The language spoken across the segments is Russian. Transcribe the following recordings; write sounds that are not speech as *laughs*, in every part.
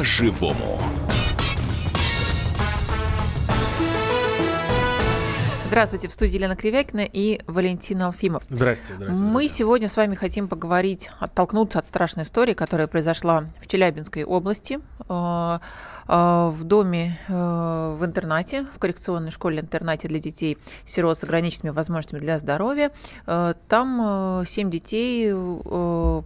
по-живому. Здравствуйте, в студии Елена Кривякина и Валентин Алфимов. Здрасте, здрасте. Мы друзья. сегодня с вами хотим поговорить, оттолкнуться от страшной истории, которая произошла в Челябинской области, э, э, в доме, э, в интернате, в коррекционной школе-интернате для детей сирот с ограниченными возможностями для здоровья. Там семь детей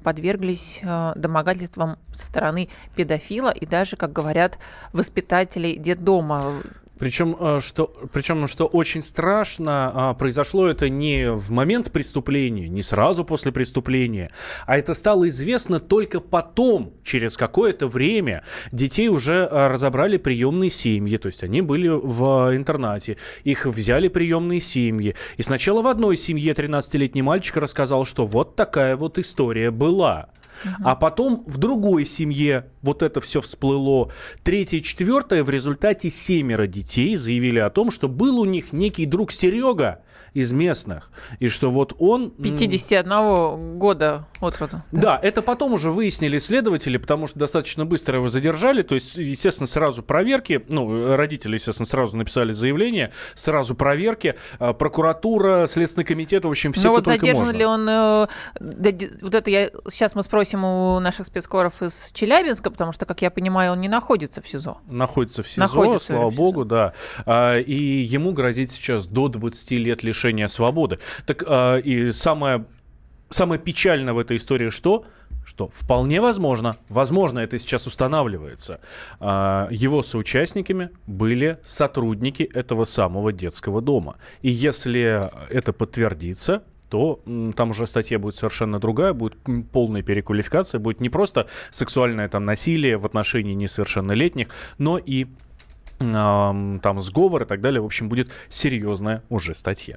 подверглись домогательствам со стороны педофила и даже, как говорят, воспитателей детдома. Причем, э, что, причем, что очень страшно, а, произошло это не в момент преступления, не сразу после преступления, а это стало известно только потом, через какое-то время. Детей уже а, разобрали приемные семьи, то есть они были в интернате, их взяли приемные семьи. И сначала в одной семье 13-летний мальчик рассказал, что вот такая вот история была. А потом в другой семье вот это все всплыло. Третье четвертое в результате семеро детей заявили о том, что был у них некий друг Серега из местных. И что вот он... м, 51 года от роду. Да, это потом уже выяснили следователи, потому что достаточно быстро его задержали. То есть, естественно, сразу проверки. Ну, родители, естественно, сразу написали заявление. Сразу проверки. А, Прокуратура, Следственный комитет, в общем, все, кто вот задержан можно. ли он... э, Вот это я... Сейчас мы спросим у наших спецкоров из Челябинска, потому что, как я понимаю, он не находится в СИЗО. Находится в СИЗО, Находится слава в СИЗО. богу, да. А, И ему грозит сейчас до 20 лет лишения свободы. Так а, и самое, самое печальное в этой истории что? Что вполне возможно, возможно, это сейчас устанавливается, а, его соучастниками были сотрудники этого самого детского дома. И если это подтвердится, то там уже статья будет совершенно другая, будет полная переквалификация, будет не просто сексуальное там насилие в отношении несовершеннолетних, но и ам, там сговор и так далее. В общем, будет серьезная уже статья.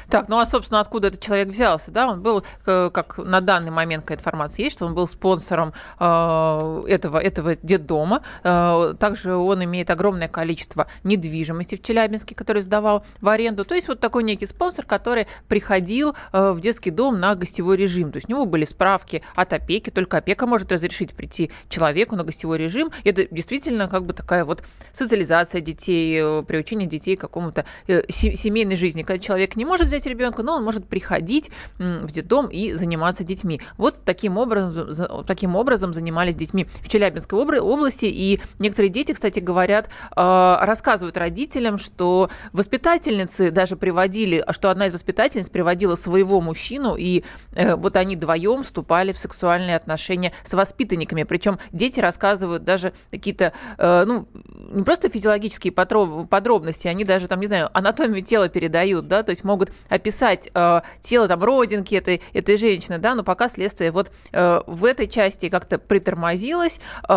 Так, ну а, собственно, откуда этот человек взялся, да? Он был, э, как на данный момент какая информация есть, что он был спонсором э, этого, этого детдома. Э, также он имеет огромное количество недвижимости в Челябинске, который сдавал в аренду. То есть вот такой некий спонсор, который приходил э, в детский дом на гостевой режим. То есть у него были справки от опеки, только опека может разрешить прийти человеку на гостевой режим. Это действительно как бы такая вот социализация детей, э, приучение детей к какому-то э, се- семейной жизни. Когда человек не может взять ребенка, но он может приходить в детдом и заниматься детьми. Вот таким образом, таким образом занимались детьми в Челябинской области. И некоторые дети, кстати, говорят, э, рассказывают родителям, что воспитательницы даже приводили, что одна из воспитательниц приводила своего мужчину, и э, вот они вдвоем вступали в сексуальные отношения с воспитанниками. Причем дети рассказывают даже какие-то, э, ну, не просто физиологические подробности, они даже там, не знаю, анатомию тела передают, да, то есть могут описать э, тело, там, родинки этой, этой женщины, да, но пока следствие вот э, в этой части как-то притормозилось. Э,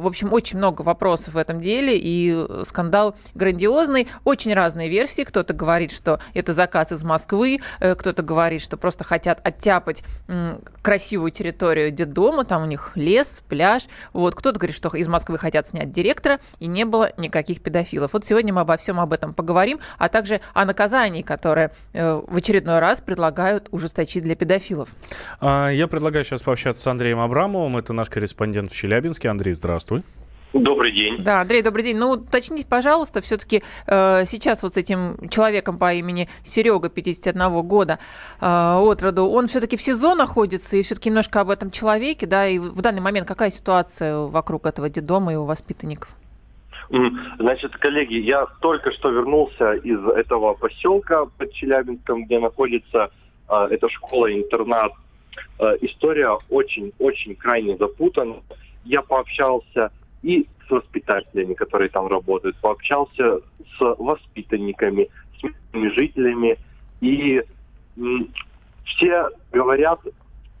в общем, очень много вопросов в этом деле, и э, скандал грандиозный. Очень разные версии. Кто-то говорит, что это заказ из Москвы, э, кто-то говорит, что просто хотят оттяпать м, красивую территорию детдома, там у них лес, пляж. Вот. Кто-то говорит, что из Москвы хотят снять директора, и не было никаких педофилов. Вот сегодня мы обо всем об этом поговорим, а также о наказании, которое э, в очередной раз предлагают ужесточить для педофилов. А, Я предлагаю сейчас пообщаться с Андреем Абрамовым. Это наш корреспондент в Челябинске. Андрей, здравствуй. Добрый день. Да, Андрей, добрый день. Ну, уточните, пожалуйста, все-таки сейчас вот с этим человеком по имени Серега, 51 года э, от роду, он все-таки в СИЗО находится, и все-таки немножко об этом человеке, да, и в данный момент какая ситуация вокруг этого детдома и у воспитанников? Значит, коллеги, я только что вернулся из этого поселка под Челябинском, где находится а, эта школа-интернат. А, история очень-очень крайне запутана. Я пообщался и с воспитателями, которые там работают, пообщался с воспитанниками, с местными жителями. И все говорят,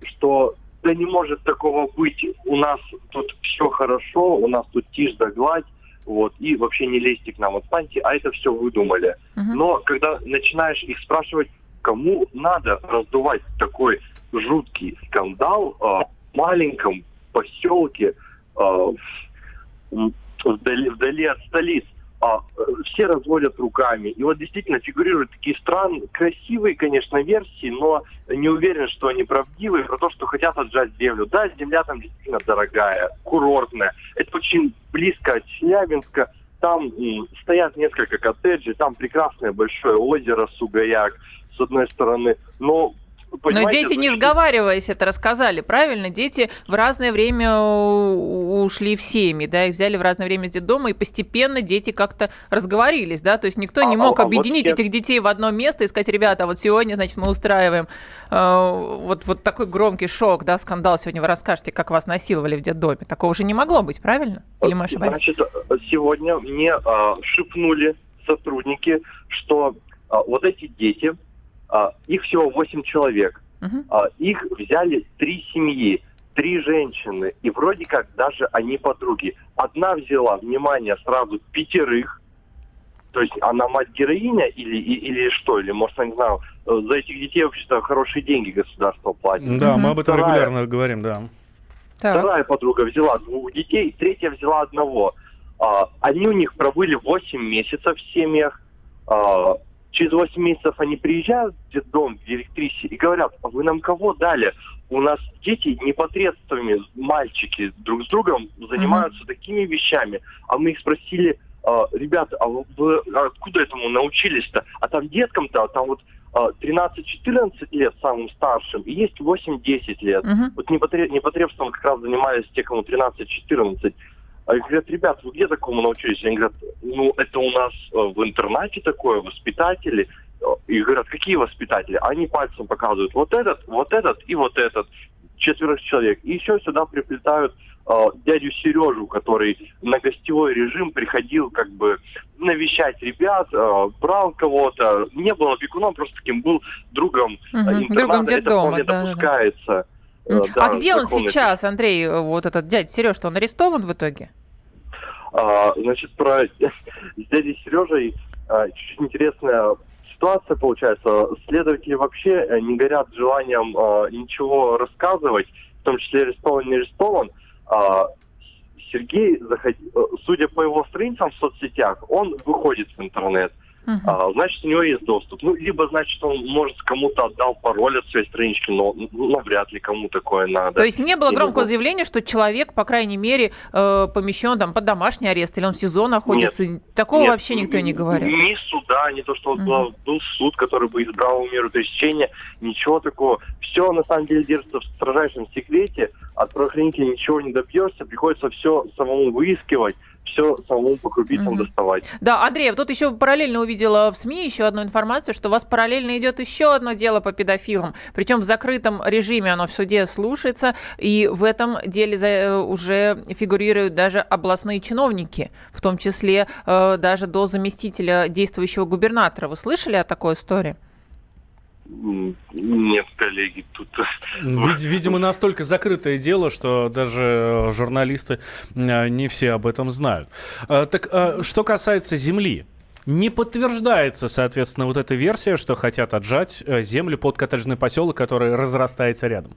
что да не может такого быть. У нас тут все хорошо, у нас тут тишь да гладь, вот, и вообще не лезьте к нам, отстаньте, а это все выдумали. Мгм. Но когда начинаешь их спрашивать, кому надо раздувать такой жуткий скандал а, в маленьком поселке а, в- м, вдали, вдали от столиц, а, все разводят руками. И вот действительно фигурируют такие странные, красивые, конечно, версии, но не уверен, что они правдивые, про то, что хотят отжать землю. Да, земля там действительно дорогая, курортная. Это очень близко от Челябинска. Там м, стоят несколько коттеджей, там прекрасное большое озеро Сугаяк, с одной стороны. Но но дети, не сговариваясь, это рассказали, правильно? Дети в разное время ушли в семьи, да, их взяли в разное время из детдома, и постепенно дети как-то разговорились, да, то есть никто не а, мог а, объединить а вот этих детей в одно место и сказать, ребята, вот сегодня, значит, мы устраиваем э, вот, вот такой громкий шок, да, скандал, сегодня вы расскажете, как вас насиловали в детдоме. Такого же не могло быть, правильно? Или мы ошибаемся? Значит, сегодня мне э, шепнули сотрудники, что э, вот эти дети, а, их всего 8 человек. Uh-huh. Их взяли три семьи, три женщины. И вроде как даже они подруги. Одна взяла, внимание, сразу пятерых. То есть она мать-героиня или, или что? Или, может, я не знаю, э, за этих детей вообще-то хорошие деньги государство платит. Да, uh-huh. мы об этом Вторая, регулярно говорим, да. Вторая подруга взяла двух детей, третья взяла одного. А, они у них пробыли 8 месяцев в семьях. А, Через 8 месяцев они приезжают в детдом, в директрисе, и говорят, а вы нам кого дали? У нас дети непосредственными, мальчики друг с другом занимаются mm-hmm. такими вещами. А мы их спросили, а, ребята, а вы откуда этому научились-то? А там деткам-то, там вот 13-14 а, лет самым старшим, и есть 8-10 лет. Uh-huh. Вот непотребством как раз занимались те, кому 13-14. А говорят, ребят, вы где такому научились? Они говорят, ну, это у нас э, в интернате такое, воспитатели. И говорят, какие воспитатели? Они пальцем показывают вот этот, вот этот и вот этот. Четверых человек. И еще сюда приплетают э, дядю Сережу, который на гостевой режим приходил как бы навещать ребят, э, брал кого-то. Не был опекуном, просто таким был другом угу, интерната. Другом Это вполне да, допускается. Да. Да, а где он сейчас, Андрей, вот этот дядя Сереж, что он арестован в итоге? А, значит, про *laughs* с дядей Сережей а, чуть-чуть интересная ситуация получается. Следователи вообще э, не горят желанием а, ничего рассказывать, в том числе арестован, не арестован. А, Сергей, заход... Э, судя по его страницам в соцсетях, он выходит в интернет. Uh-huh. А, значит, у него есть доступ. Ну, либо, значит, он, может, кому-то отдал пароль от своей странички, но ну, вряд ли кому такое надо. То есть не было громкого либо... заявления, что человек, по крайней мере, э, помещен там под домашний арест, или он в СИЗО находится? Нет, Такого нет, вообще никто не говорил? Ни суда, не то, что uh-huh. был, был суд, который бы избрал меру пресечения, ничего такого. Все, на самом деле, держится в строжайшем секрете, от правоохранителей ничего не добьешься, приходится все самому выискивать все самому по крупицам угу. доставать. Да, Андрей, вот тут еще параллельно увидела в СМИ еще одну информацию, что у вас параллельно идет еще одно дело по педофилам. Причем в закрытом режиме оно в суде слушается, и в этом деле э, уже фигурируют даже областные чиновники, в том числе э, даже до заместителя действующего губернатора. Вы слышали о такой истории? Нет, коллеги, тут... Вид- видимо, настолько закрытое дело, что даже э, журналисты э, не все об этом знают. Э, так что касается земли, не подтверждается, соответственно, вот эта версия, что хотят отжать землю под коттеджный поселок, который разрастается рядом.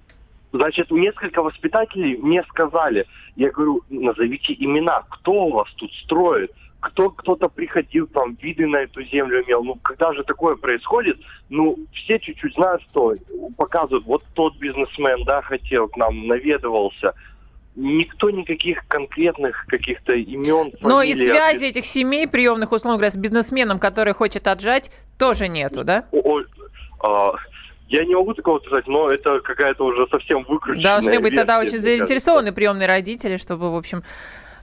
Значит, несколько воспитателей мне сказали, я говорю, назовите имена, кто у вас тут строит кто кто-то приходил, там, виды на эту землю имел. Ну, когда же такое происходит, ну, все чуть-чуть знают, что показывают, вот тот бизнесмен, да, хотел к нам, наведывался. Никто никаких конкретных каких-то имен. Но и связи этих семей приемных, условно говоря, с бизнесменом, который хочет отжать, тоже нету, да? О, а, я не могу такого сказать, но это какая-то уже совсем выкрученная Должны быть версия, тогда очень заинтересованы приемные родители, чтобы, в общем,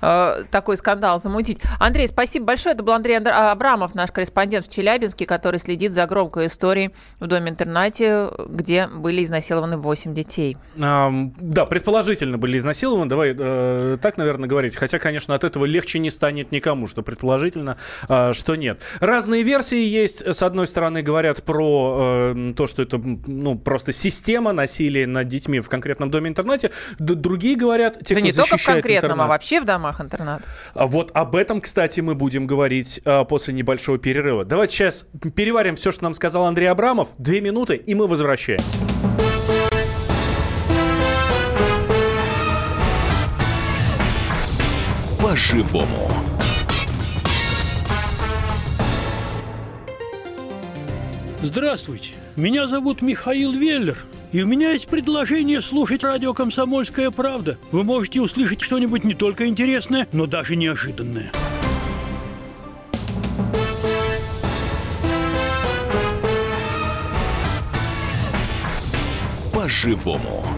э, такой скандал замутить. Андрей, спасибо большое. Это был Андрей Андр... Абрамов, наш корреспондент в Челябинске, который следит за громкой историей в доме-интернате, где были изнасилованы 8 детей. А, да, предположительно были изнасилованы. Давай э, так, наверное, говорить. Хотя, конечно, от этого легче не станет никому, что предположительно, э, что нет. Разные версии есть. С одной стороны, говорят про э, то, что это ну, просто система насилия над детьми в конкретном доме-интернете. Другие говорят, те, да кто не только в конкретном, интернет. а вообще в домах школах-интернат. А вот об этом, кстати, мы будем говорить а, после небольшого перерыва. Давайте сейчас переварим все, что нам сказал Андрей Абрамов. Две минуты, и мы возвращаемся. По-живому. Здравствуйте, меня зовут Михаил Веллер – и у меня есть предложение слушать радио «Комсомольская правда». Вы можете услышать что-нибудь не только интересное, но даже неожиданное. По-живому.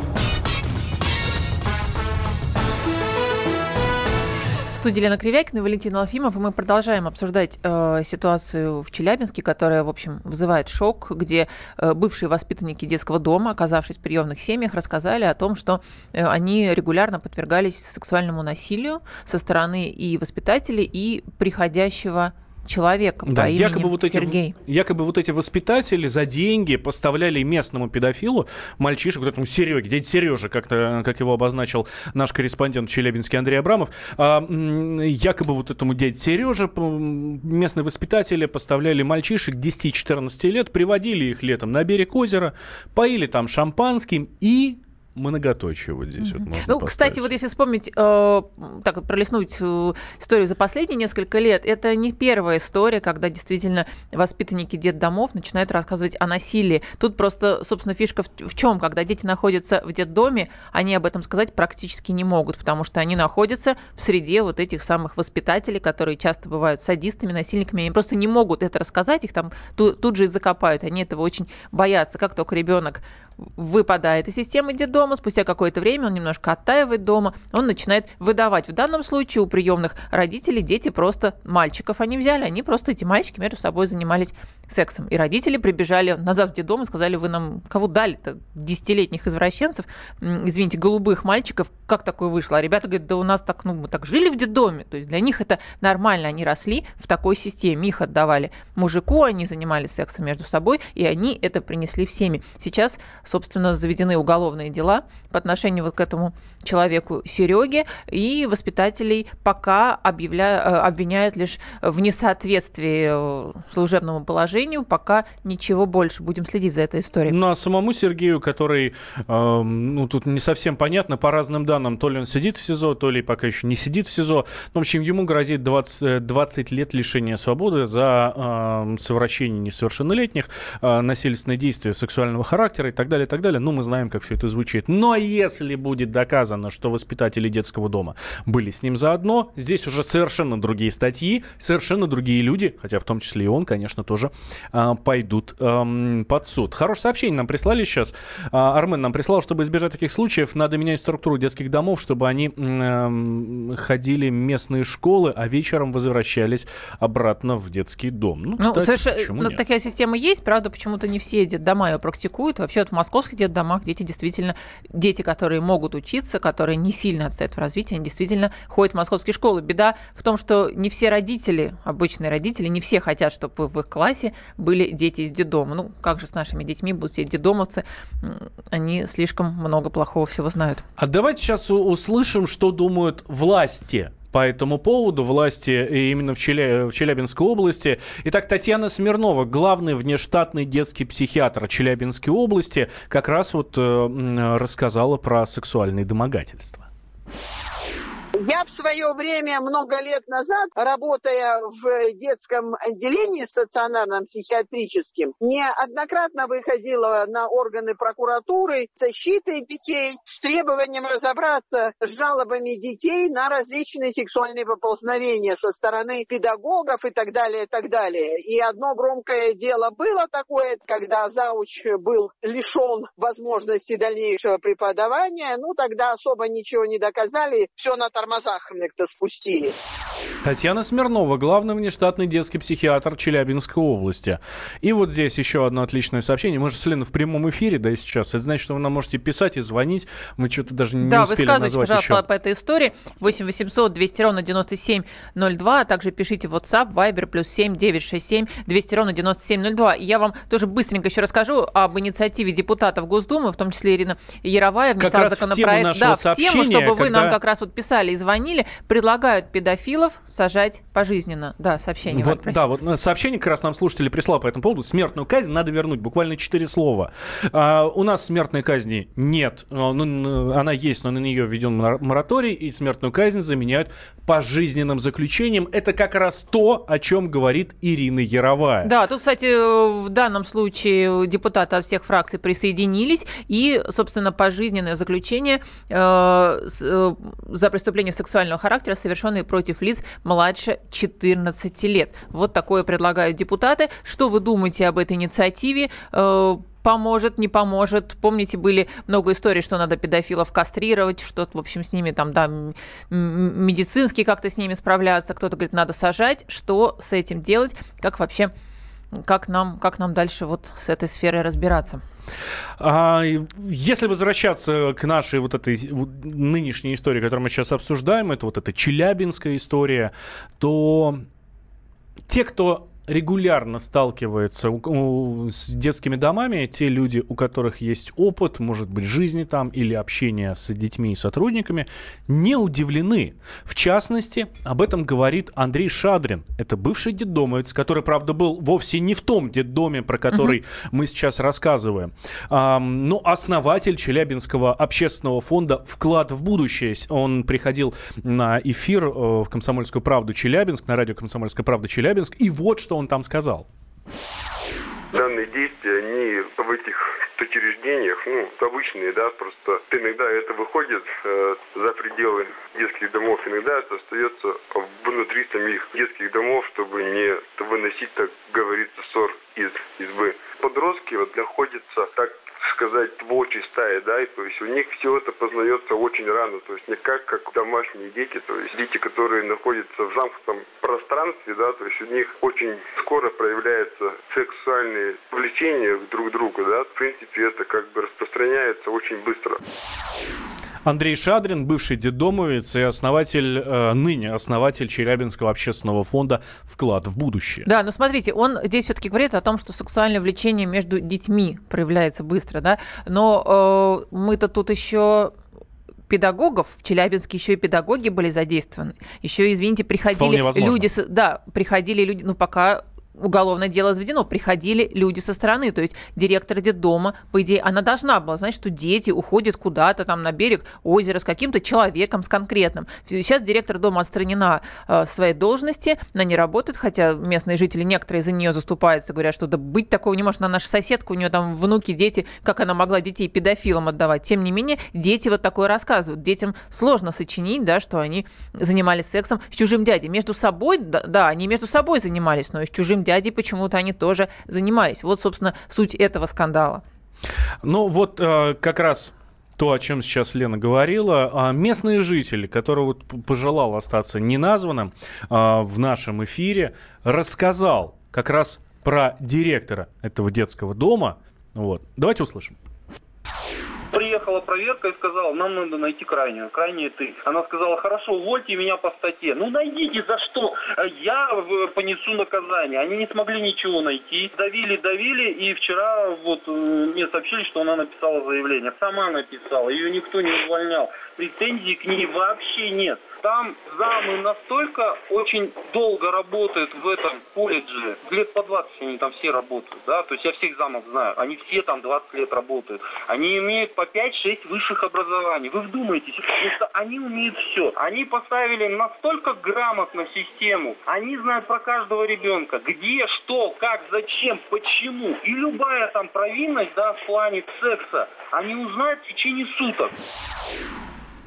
Студии Лена Кривякина и Валентин Алфимов, и мы продолжаем обсуждать э, ситуацию в Челябинске, которая, в общем, вызывает шок, где э, бывшие воспитанники детского дома, оказавшись в приемных семьях, рассказали о том, что э, они регулярно подвергались сексуальному насилию со стороны и воспитателей, и приходящего человеком да, по якобы вот эти, Сергей. Якобы вот эти воспитатели за деньги поставляли местному педофилу мальчишек, вот этому Сереге, дядя Сережа, как, как его обозначил наш корреспондент в Челябинске Андрей Абрамов, а, якобы вот этому дяде Сереже местные воспитатели поставляли мальчишек 10-14 лет, приводили их летом на берег озера, поили там шампанским и многоточие вот здесь mm-hmm. вот можно Ну, поставить. кстати, вот если вспомнить, э, так пролистнуть э, историю за последние несколько лет, это не первая история, когда действительно воспитанники детдомов начинают рассказывать о насилии. Тут просто, собственно, фишка в, в чем? Когда дети находятся в детдоме, они об этом сказать практически не могут, потому что они находятся в среде вот этих самых воспитателей, которые часто бывают садистами, насильниками, они просто не могут это рассказать, их там тут, тут же и закопают, они этого очень боятся. Как только ребенок выпадает из системы детдома, спустя какое-то время он немножко оттаивает дома, он начинает выдавать. В данном случае у приемных родителей дети просто мальчиков они взяли, они просто эти мальчики между собой занимались сексом. И родители прибежали назад в детдом и сказали, вы нам кого дали-то? Десятилетних извращенцев, извините, голубых мальчиков, как такое вышло? А ребята говорят, да у нас так, ну, мы так жили в детдоме. То есть для них это нормально, они росли в такой системе, их отдавали мужику, они занимались сексом между собой, и они это принесли в семьи. Сейчас собственно, заведены уголовные дела по отношению вот к этому человеку Сереге, и воспитателей пока объявля... Э, обвиняют лишь в несоответствии э, служебному положению, пока ничего больше. Будем следить за этой историей. Ну, а самому Сергею, который, э, ну, тут не совсем понятно, по разным данным, то ли он сидит в СИЗО, то ли пока еще не сидит в СИЗО. Ну, в общем, ему грозит 20, 20 лет лишения свободы за э, совращение несовершеннолетних, э, насильственные действия сексуального характера и так далее, и так далее. Ну, мы знаем, как все это звучит. Но если будет доказано, что воспитатели детского дома были с ним заодно, здесь уже совершенно другие статьи, совершенно другие люди, хотя в том числе и он, конечно, тоже э, пойдут э, под суд. Хорошее сообщение нам прислали сейчас. Э, Армен нам прислал, чтобы избежать таких случаев, надо менять структуру детских домов, чтобы они э, ходили в местные школы, а вечером возвращались обратно в детский дом. Ну, кстати, ну, совершенно, ну, такая система есть, правда, почему-то не все дома ее практикуют. Вообще вот в московских детдомах дети действительно, дети, которые могут учиться, которые не сильно отстают в развитии, они действительно ходят в московские школы. Беда в том, что не все родители, обычные родители, не все хотят, чтобы в их классе были дети из детдома. Ну, как же с нашими детьми будут все детдомовцы? Они слишком много плохого всего знают. А давайте сейчас услышим, что думают власти по этому поводу власти именно в, Челя... в Челябинской области. Итак, Татьяна Смирнова, главный внештатный детский психиатр Челябинской области, как раз вот э, рассказала про сексуальные домогательства. Я в свое время, много лет назад, работая в детском отделении стационарном психиатрическим, неоднократно выходила на органы прокуратуры защиты детей с требованием разобраться с жалобами детей на различные сексуальные поползновения со стороны педагогов и так далее, и так далее. И одно громкое дело было такое, когда зауч был лишен возможности дальнейшего преподавания, ну тогда особо ничего не доказали, все на тормозах как-то спустили. Татьяна Смирнова, главный внештатный детский психиатр Челябинской области. И вот здесь еще одно отличное сообщение. Мы же с Леной в прямом эфире, да, сейчас. Это значит, что вы нам можете писать и звонить. Мы что-то даже не да, успели назвать еще. по, по этой истории. 8 800 200 ровно 9702, а также пишите в WhatsApp, Viber, плюс 7 967 200 ровно 9702. И я вам тоже быстренько еще расскажу об инициативе депутатов Госдумы, в том числе Ирина Яровая внесла как законопроект. В тему да, в тему, чтобы вы нам как раз вот писали и звонили, предлагают педофилов сажать пожизненно. Да, сообщение. Вот, Валь, да, вот э, сообщение как раз нам слушатели прислал по этому поводу. Смертную казнь надо вернуть. Буквально четыре слова. А, у нас смертной казни нет. Ну, она есть, но на нее введен мораторий, и смертную казнь заменяют пожизненным заключением. Это как раз то, о чем говорит Ирина Яровая. Да, тут, кстати, в данном случае депутаты от всех фракций присоединились, и, собственно, пожизненное заключение э, э, за преступление сексуального характера, совершенные против лиц младше 14 лет. Вот такое предлагают депутаты. Что вы думаете об этой инициативе? Э, поможет, не поможет. Помните, были много историй, что надо педофилов кастрировать, что, в общем, с ними там, да, медицински как-то с ними справляться. Кто-то говорит, надо сажать. Что с этим делать? Как вообще, как нам, как нам дальше вот с этой сферой разбираться? А, если возвращаться к нашей вот этой нынешней истории, которую мы сейчас обсуждаем, это вот эта челябинская история, то те, кто регулярно сталкивается с детскими домами, те люди, у которых есть опыт, может быть, жизни там или общения с детьми и сотрудниками, не удивлены. В частности, об этом говорит Андрей Шадрин. Это бывший детдомовец, который, правда, был вовсе не в том детдоме, про который угу. мы сейчас рассказываем, а, но основатель Челябинского общественного фонда «Вклад в будущее». Он приходил на эфир э, в «Комсомольскую правду» Челябинск, на радио «Комсомольская правда» Челябинск, и вот что он там сказал. Данные действия, они в этих учреждениях, ну, обычные, да, просто иногда это выходит э, за пределы детских домов, иногда это остается внутри самих детских домов, чтобы не выносить, так говорится, ссор из избы. Подростки вот находятся так сказать, волчьей стаи, да, и то есть у них все это познается очень рано, то есть не как, как домашние дети, то есть дети, которые находятся в замкнутом пространстве, да, то есть у них очень скоро проявляется сексуальные влечения друг к другу, да, в принципе, это как бы распространяется очень быстро. Андрей Шадрин, бывший детдомовец и основатель, э, ныне основатель Челябинского общественного фонда «Вклад в будущее». Да, но смотрите, он здесь все-таки говорит о том, что сексуальное влечение между детьми проявляется быстро, да, но э, мы-то тут еще педагогов в Челябинске еще и педагоги были задействованы. Еще, извините, приходили люди, да, приходили люди, ну пока уголовное дело заведено, приходили люди со стороны, то есть директор детдома, по идее, она должна была знать, что дети уходят куда-то там на берег озера с каким-то человеком, с конкретным. Сейчас директор дома отстранена э, своей должности, она не работает, хотя местные жители некоторые за нее заступаются, говорят, что да быть такого не может, она наша соседка, у нее там внуки, дети, как она могла детей педофилам отдавать. Тем не менее, дети вот такое рассказывают. Детям сложно сочинить, да, что они занимались сексом с чужим дядей. Между собой, да, да они между собой занимались, но и с чужим дяди почему-то они тоже занимались. Вот, собственно, суть этого скандала. Ну вот э, как раз то, о чем сейчас Лена говорила. А, местные жители, который вот пожелал остаться неназванным а, в нашем эфире, рассказал как раз про директора этого детского дома. Вот. Давайте услышим приехала проверка и сказала, нам надо найти крайнюю. Крайняя ты. Она сказала, хорошо, увольте меня по статье. Ну найдите за что? Я понесу наказание. Они не смогли ничего найти. Давили, давили, и вчера вот э, мне сообщили, что она написала заявление. Сама написала, ее никто не увольнял. Претензий к ней вообще нет. Там замы настолько очень долго работают в этом колледже. Лет по 20 они там все работают, да, то есть я всех замов знаю. Они все там 20 лет работают. Они имеют по 5-6 высших образований. Вы вдумайтесь, они умеют все. Они поставили настолько грамотно систему. Они знают про каждого ребенка. Где, что, как, зачем, почему. И любая там провинность, да, в плане секса, они узнают в течение суток.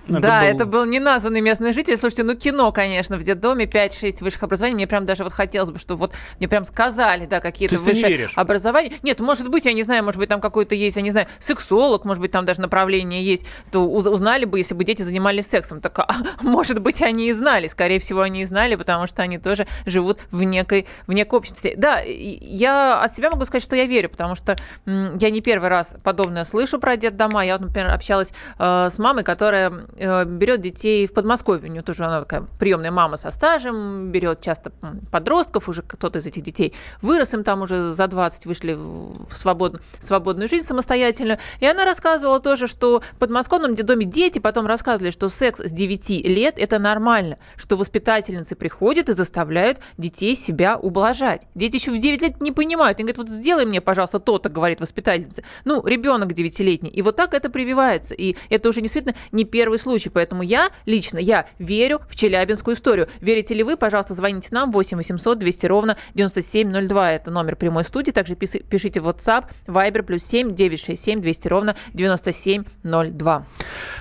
Это да, был... это был неназванный местный житель. Слушайте, ну кино, конечно, в детдоме 5-6 высших образований. Мне прям даже вот хотелось бы, чтобы вот мне прям сказали, да, какие-то высшие не образования. Нет, может быть, я не знаю, может быть, там какой-то есть, я не знаю, сексолог, может быть, там даже направление есть. То узнали бы, если бы дети занимались сексом. Так, а, *laughs* может быть, они и знали. Скорее всего, они и знали, потому что они тоже живут в некой, в некой обществе. Да, я от себя могу сказать, что я верю, потому что я не первый раз подобное слышу про детдома. Я, вот, например, общалась э, с мамой, которая берет детей в Подмосковье. У нее тоже она такая приемная мама со стажем, берет часто подростков, уже кто-то из этих детей вырос, им там уже за 20 вышли в свобод, свободную жизнь самостоятельно. И она рассказывала тоже, что в подмосковном детдоме дети потом рассказывали, что секс с 9 лет – это нормально, что воспитательницы приходят и заставляют детей себя ублажать. Дети еще в 9 лет не понимают. Они говорят, вот сделай мне, пожалуйста, то-то, говорит воспитательница. Ну, ребенок 9-летний. И вот так это прививается. И это уже действительно не первый случай. Поэтому я лично, я верю в челябинскую историю. Верите ли вы? Пожалуйста, звоните нам 8 800 200 ровно 9702. Это номер прямой студии. Также пишите в WhatsApp, Viber, плюс 7 967 200 ровно 9702.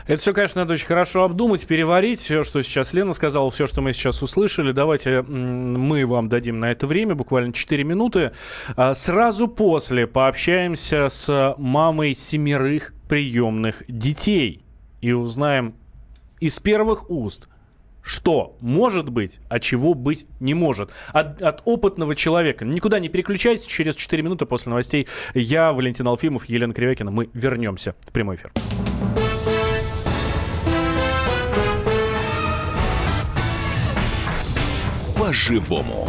Это все, конечно, надо очень хорошо обдумать, переварить все, что сейчас Лена сказала, все, что мы сейчас услышали. Давайте мы вам дадим на это время, буквально 4 минуты. А, сразу после пообщаемся с мамой семерых приемных детей и узнаем из первых уст, что может быть, а чего быть не может. От, от опытного человека. Никуда не переключайтесь. Через 4 минуты после новостей я, Валентин Алфимов, Елена Кривякина. Мы вернемся в прямой эфир. По-живому.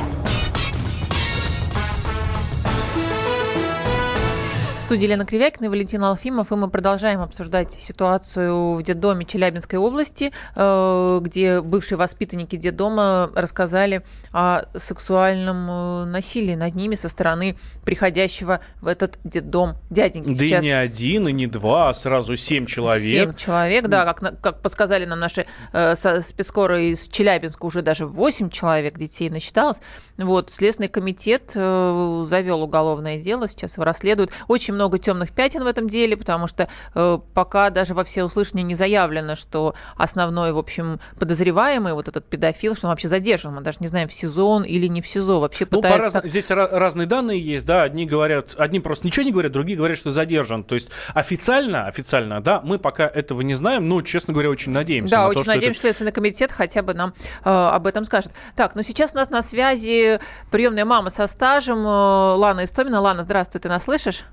Студии Елена Кривякина и Валентин Алфимов, и мы продолжаем обсуждать ситуацию в детдоме Челябинской области, э, где бывшие воспитанники детдома рассказали о сексуальном э, насилии над ними со стороны приходящего в этот детдом дяденьки. Да Сейчас... и не один, и не два, а сразу семь человек. Семь человек, да, как, как подсказали нам наши э, спецскоры из Челябинска, уже даже восемь человек детей насчиталось. Вот, Следственный комитет э, завел уголовное дело, сейчас его расследуют. Очень много темных пятен в этом деле, потому что э, пока даже во всеуслышание не заявлено, что основной, в общем, подозреваемый, вот этот педофил, что он вообще задержан. Мы даже не знаем, в СИЗО он или не в СИЗО. Вообще ну, пытаются... раз... Здесь разные данные есть, да. Одни говорят, одни просто ничего не говорят, другие говорят, что задержан. То есть официально, официально, да, мы пока этого не знаем, но, честно говоря, очень надеемся. Да, на очень то, надеемся, что это... Следственный комитет хотя бы нам э, об этом скажет. Так, ну сейчас у нас на связи приемная мама со стажем э, Лана Истомина. Лана, здравствуй, ты нас слышишь?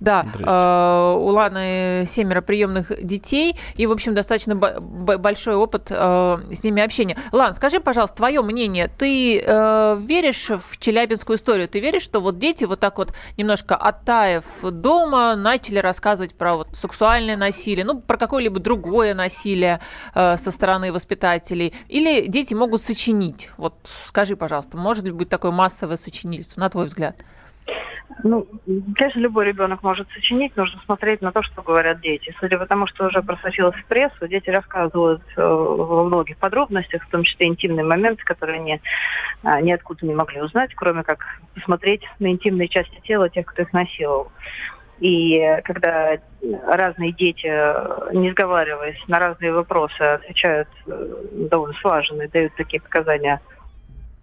Да, э, у Ланы семеро приемных детей и, в общем, достаточно большой опыт э, с ними общения. Лан, скажи, пожалуйста, твое мнение. Ты э, веришь в челябинскую историю? Ты веришь, что вот дети вот так вот немножко оттаив дома начали рассказывать про вот сексуальное насилие, ну, про какое-либо другое насилие э, со стороны воспитателей? Или дети могут сочинить? Вот скажи, пожалуйста, может ли быть такое массовое сочинительство, на твой взгляд? Ну, конечно, любой ребенок может сочинить, нужно смотреть на то, что говорят дети. Судя по тому, что уже просочилось в прессу, дети рассказывают э, во многих подробностях, в том числе интимные моменты, которые они э, ниоткуда не могли узнать, кроме как посмотреть на интимные части тела тех, кто их насиловал. И когда разные дети, не сговариваясь на разные вопросы, отвечают э, довольно слаженно и дают такие показания,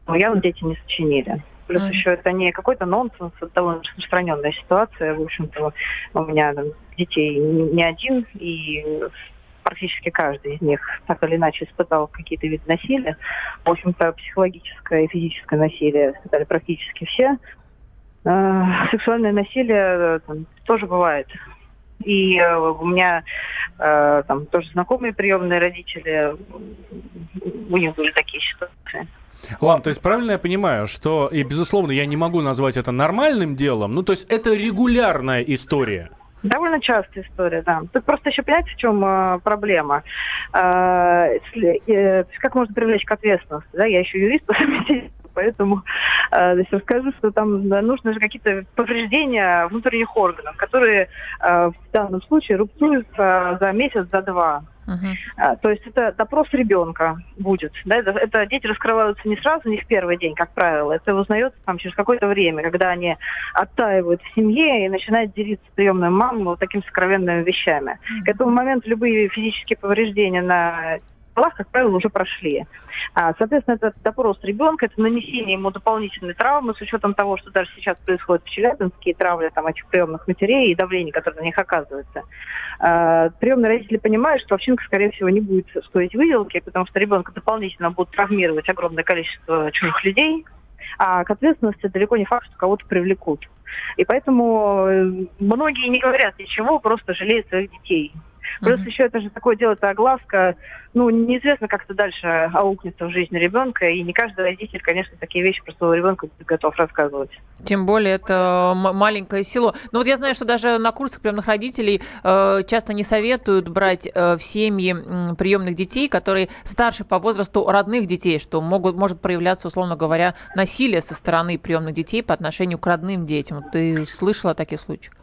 ну, явно дети не сочинили. Плюс mm. еще это не какой-то нонсенс, это довольно распространенная ситуация. В общем-то, у меня там, детей не один, и практически каждый из них так или иначе испытал какие-то виды насилия. В общем-то, психологическое и физическое насилие испытали практически все. Э, сексуальное насилие э, там, тоже бывает. И э, у меня э, там тоже знакомые приемные родители, у них были такие ситуации. Ладно, то есть правильно я понимаю, что, и безусловно, я не могу назвать это нормальным делом, ну то есть это регулярная история? Довольно частая история, да. Тут просто еще понимаете, в чем э, проблема? Э, э, как можно привлечь к ответственности? Да? Я еще юрист *laughs* по поэтому э, расскажу, что там нужны же какие-то повреждения внутренних органов, которые э, в данном случае рубцуются за месяц, за два. Uh-huh. То есть это допрос ребенка будет. Да? Это, это дети раскрываются не сразу, не в первый день, как правило. Это узнается там через какое-то время, когда они оттаивают в семье и начинают делиться приемной мамой вот такими сокровенными вещами. Uh-huh. К этому моменту любые физические повреждения на телах, как правило, уже прошли. А, соответственно, это допрос ребенка, это нанесение ему дополнительной травмы, с учетом того, что даже сейчас происходит в Челябинске, травли там, этих приемных матерей и давление, которое на них оказывается. А, приемные родители понимают, что овчинка, скорее всего, не будет стоить выделки, потому что ребенка дополнительно будут травмировать огромное количество чужих людей, а к ответственности далеко не факт, что кого-то привлекут. И поэтому э, многие не говорят ничего, просто жалеют своих детей. Плюс mm-hmm. еще это же такое дело, это огласка. Ну, неизвестно, как это дальше аукнется в жизни ребенка, и не каждый родитель, конечно, такие вещи про своего ребенка готов рассказывать. Тем более это маленькое село. Но вот я знаю, что даже на курсах приемных родителей э, часто не советуют брать э, в семьи э, приемных детей, которые старше по возрасту родных детей, что могут, может проявляться, условно говоря, насилие со стороны приемных детей по отношению к родным детям. Ты слышала о таких случаях?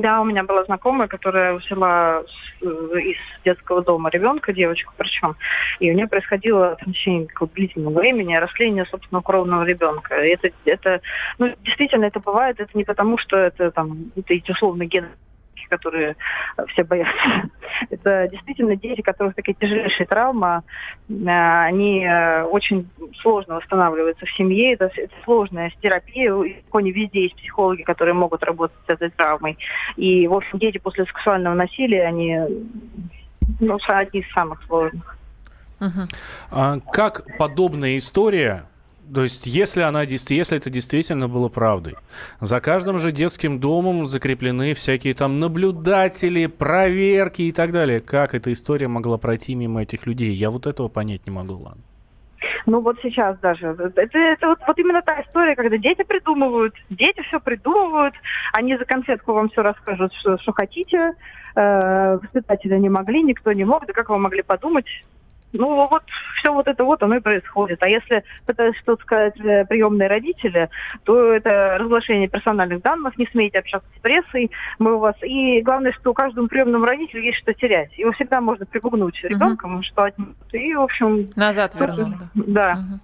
Да, у меня была знакомая, которая взяла э, из детского дома ребенка, девочку причем, и у нее происходило в течение длительного времени растление собственного кровного ребенка. И это, это, ну, действительно, это бывает, это не потому, что это там, это условно гены которые э, все боятся. *laughs* Это действительно дети, которых такие тяжелейшие травмы, э, они э, очень сложно восстанавливаются в семье, это, это сложная терапия, далеко не везде есть психологи, которые могут работать с этой травмой. И, в общем, дети после сексуального насилия, они ну, одни из самых сложных. А как подобная история то есть, если, она, если это действительно было правдой, за каждым же детским домом закреплены всякие там наблюдатели, проверки и так далее. Как эта история могла пройти мимо этих людей? Я вот этого понять не могу, ладно. Ну вот сейчас даже. Это, это вот, вот именно та история, когда дети придумывают, дети все придумывают, они за конфетку вам все расскажут, что, что хотите. Э, воспитатели не могли, никто не мог. Да как вы могли подумать? Ну, вот все вот это вот оно и происходит. А если пытаются что-то сказать э, приемные родители, то это разглашение персональных данных, не смейте общаться с прессой, мы у вас... И главное, что каждому приемному родителю есть что терять. Его всегда можно припугнуть ребенком, угу. что отнимут. И, в общем... Назад вернуть. Да. Угу.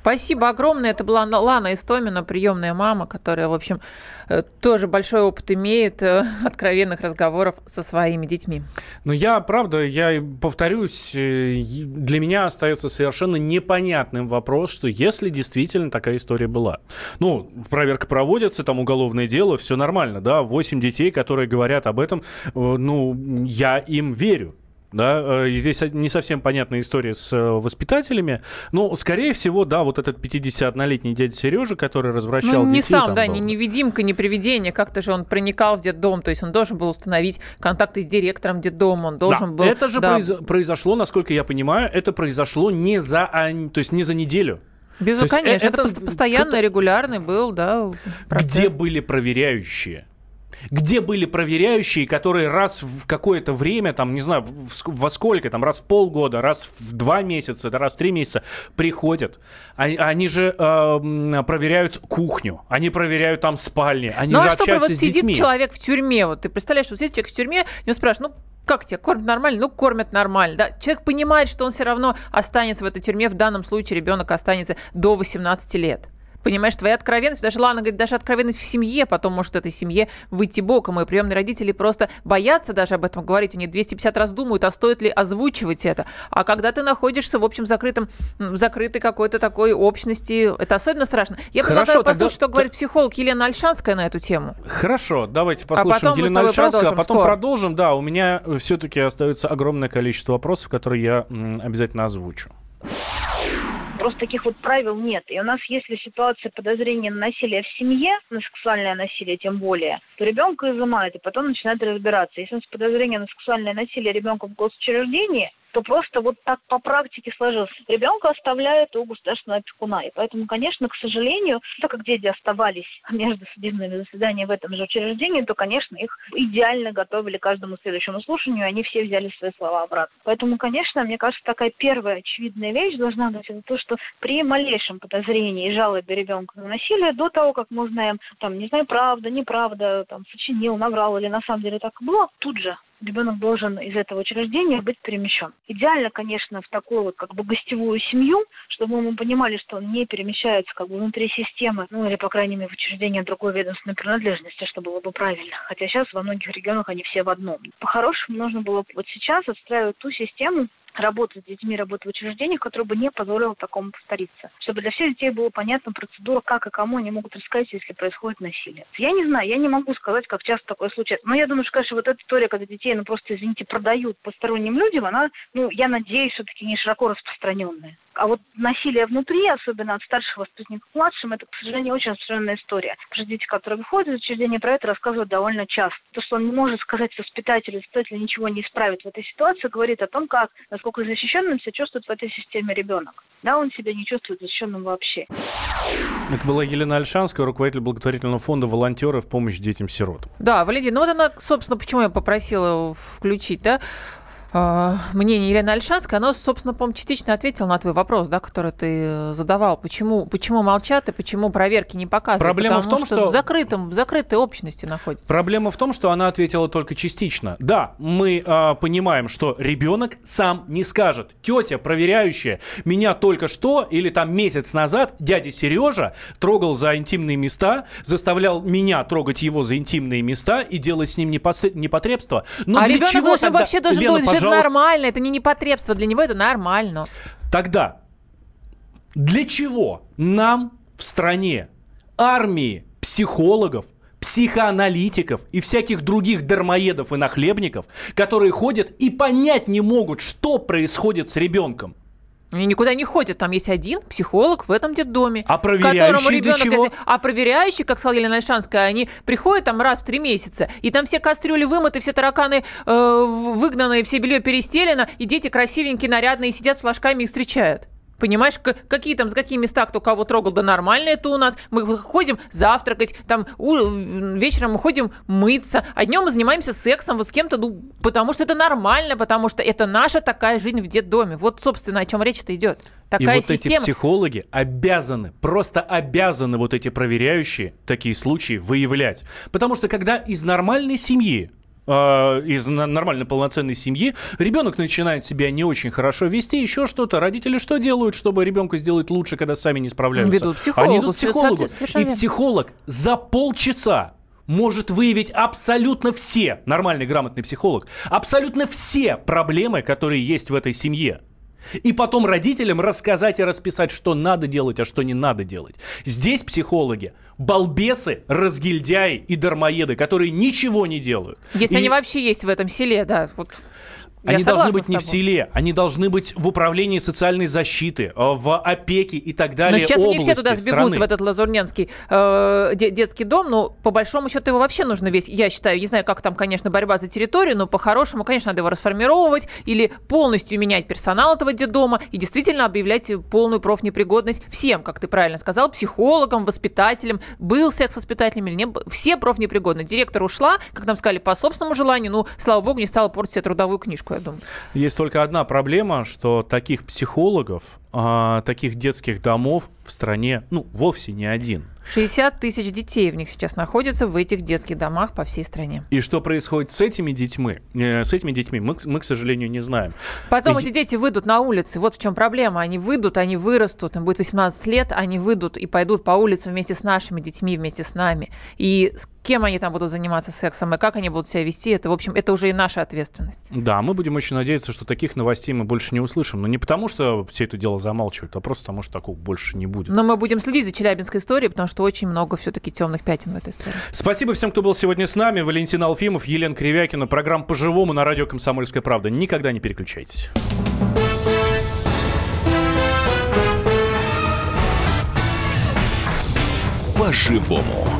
Спасибо огромное. Это была Лана Истомина, приемная мама, которая, в общем, э, тоже большой опыт имеет э, *laughs* откровенных разговоров со своими детьми. Ну, я, правда, я повторюсь, э, для меня остается совершенно непонятным вопрос, что если действительно такая история была. Ну, проверка проводится, там уголовное дело, все нормально, да, восемь детей, которые говорят об этом, ну, я им верю да, э, здесь не совсем понятная история с э, воспитателями, но, скорее всего, да, вот этот 51-летний дядя Сережа, который развращал ну, не детей... сам, да, был. не невидимка, не привидение, как-то же он проникал в детдом, то есть он должен был установить контакты с директором детдома, он должен да, был... это же да. произошло, насколько я понимаю, это произошло не за, то есть не за неделю. Безусловно, конечно, это, это постоянно, регулярный был, да, процесс. Где были проверяющие? Где были проверяющие, которые раз в какое-то время, там, не знаю, во сколько, там, раз в полгода, раз в два месяца, раз в три месяца приходят. Они, они же э, проверяют кухню, они проверяют там спальни, они ну, же а общаются что, вот с детьми. сидит человек в тюрьме, вот ты представляешь, что сидит человек в тюрьме, и он спрашивает, ну, как тебя кормят нормально? Ну, кормят нормально. Да? Человек понимает, что он все равно останется в этой тюрьме. В данном случае ребенок останется до 18 лет. Понимаешь, твоя откровенность, даже Лана говорит, даже откровенность в семье, потом может этой семье выйти боком. И приемные родители просто боятся даже об этом говорить. Они 250 раз думают, а стоит ли озвучивать это. А когда ты находишься в общем закрытом, в закрытой какой-то такой общности, это особенно страшно. Я Хорошо, предлагаю послушать, тогда... что говорит психолог Елена Альшанская на эту тему. Хорошо, давайте а послушаем а Елену Альшанскую, а потом скоро. продолжим. Да, у меня все-таки остается огромное количество вопросов, которые я обязательно озвучу. Просто таких вот правил нет. И у нас, если ситуация подозрения на насилие в семье, на сексуальное насилие тем более, то ребенка изымают, и потом начинают разбираться. Если у нас подозрение на сексуальное насилие ребенка в госучреждении, то просто вот так по практике сложилось. Ребенка оставляют у государственного опекуна. И поэтому, конечно, к сожалению, так как дети оставались *laughs* между судебными заседаниями в этом же учреждении, то, конечно, их идеально готовили к каждому следующему слушанию, и они все взяли свои слова обратно. Поэтому, конечно, мне кажется, такая первая очевидная вещь должна быть, это то, что при малейшем подозрении и жалобе ребенка на насилие, до того, как мы узнаем, там, не знаю, правда, неправда, там, сочинил, наврал или на самом деле так было, тут же ребенок должен из этого учреждения быть перемещен. Идеально, конечно, в такую вот как бы гостевую семью, чтобы мы понимали, что он не перемещается как бы внутри системы, ну или, по крайней мере, в учреждение другой ведомственной принадлежности, что было бы правильно. Хотя сейчас во многих регионах они все в одном. По-хорошему нужно было вот сейчас отстраивать ту систему, работы с детьми, работы в учреждениях, которая бы не позволила такому повториться. Чтобы для всех детей была понятна процедура, как и кому они могут рассказать, если происходит насилие. Я не знаю, я не могу сказать, как часто такое случается. Но я думаю, что, конечно, вот эта история, когда детей, ну просто, извините, продают посторонним людям, она, ну, я надеюсь, все-таки не широко распространенная. А вот насилие внутри, особенно от старших воспитанников к младшим, это, к сожалению, очень распространенная история. Потому что дети, которые выходят из учреждения, про это рассказывают довольно часто. То, что он не может сказать воспитателю, воспитатель ничего не исправит в этой ситуации, говорит о том, как, насколько защищенным себя чувствует в этой системе ребенок. Да, он себя не чувствует защищенным вообще. Это была Елена Альшанская, руководитель благотворительного фонда «Волонтеры в помощь детям-сирот». Да, Валентин, ну вот она, собственно, почему я попросила включить, да, мнение Елены Альшанской, оно, собственно, по-моему, частично ответило на твой вопрос, да, который ты задавал. Почему, почему молчат и почему проверки не показывают? Проблема Потому в том, что, что... в, закрытом, в закрытой общности находится. Проблема в том, что она ответила только частично. Да, мы э, понимаем, что ребенок сам не скажет. Тетя, проверяющая, меня только что или там месяц назад дядя Сережа трогал за интимные места, заставлял меня трогать его за интимные места и делать с ним непос... непотребство. Но а ребенок должен тогда... вообще должен Лена, думать, что это пожалуйста. нормально, это не непотребство, для него это нормально. Тогда для чего нам в стране армии психологов, психоаналитиков и всяких других дармоедов и нахлебников, которые ходят и понять не могут, что происходит с ребенком? Они никуда не ходят. Там есть один психолог в этом детдоме. А проверяющие для чего? Если... А проверяющие, как сказала Елена Альшанская, они приходят там раз в три месяца, и там все кастрюли вымыты, все тараканы э, выгнаны, все белье перестелено, и дети красивенькие, нарядные, сидят с флажками и встречают. Понимаешь, какие там, с какие места кто кого трогал, да нормально это у нас. Мы ходим завтракать, там у, вечером мы ходим мыться, а днем мы занимаемся сексом вот с кем-то, ну, потому что это нормально, потому что это наша такая жизнь в детдоме. Вот, собственно, о чем речь-то идет. Такая и вот система. эти психологи обязаны, просто обязаны вот эти проверяющие такие случаи выявлять. Потому что когда из нормальной семьи э, из нормальной полноценной семьи, ребенок начинает себя не очень хорошо вести, еще что-то. Родители что делают, чтобы ребенку сделать лучше, когда сами не справляются? Ведут психологу. Они идут к психологу. И психолог за полчаса может выявить абсолютно все, нормальный грамотный психолог, абсолютно все проблемы, которые есть в этой семье. И потом родителям рассказать и расписать, что надо делать, а что не надо делать. Здесь психологи балбесы, разгильдяи и дармоеды, которые ничего не делают. Если И они вообще есть в этом селе, да. Вот. Я Они должны быть с не в селе, они должны быть в управлении социальной защиты, э, в опеке и так далее. Но сейчас они все туда сбегутся, страны. в этот лазурнянский э, де- детский дом. Но по большому счету его вообще нужно весь, я считаю, не знаю, как там, конечно, борьба за территорию, но по-хорошему, конечно, надо его расформировать или полностью менять персонал этого детдома и действительно объявлять полную профнепригодность всем, как ты правильно сказал, психологам, воспитателям, был секс-воспитателем или не был, все профнепригодны. Директор ушла, как нам сказали, по собственному желанию, ну, слава богу, не стала портить себе трудовую книжку, я думаю. Есть только одна проблема, что таких психологов, а, таких детских домов в стране, ну, вовсе не один. 60 тысяч детей в них сейчас находятся в этих детских домах по всей стране. И что происходит с этими детьми, э, с этими детьми, мы, мы, к сожалению, не знаем. Потом И- эти дети выйдут на улицы. Вот в чем проблема. Они выйдут, они вырастут, им будет 18 лет, они выйдут и пойдут по улицам вместе с нашими детьми, вместе с нами. И с кем они там будут заниматься сексом и как они будут себя вести, это, в общем, это уже и наша ответственность. Да, мы будем очень надеяться, что таких новостей мы больше не услышим. Но не потому, что все это дело замалчивают, а просто потому, что такого больше не будет. Но мы будем следить за Челябинской историей, потому что очень много все-таки темных пятен в этой истории. Спасибо всем, кто был сегодня с нами. Валентин Алфимов, Елена Кривякина. Программа «По-живому» на радио «Комсомольская правда». Никогда не переключайтесь. По-живому.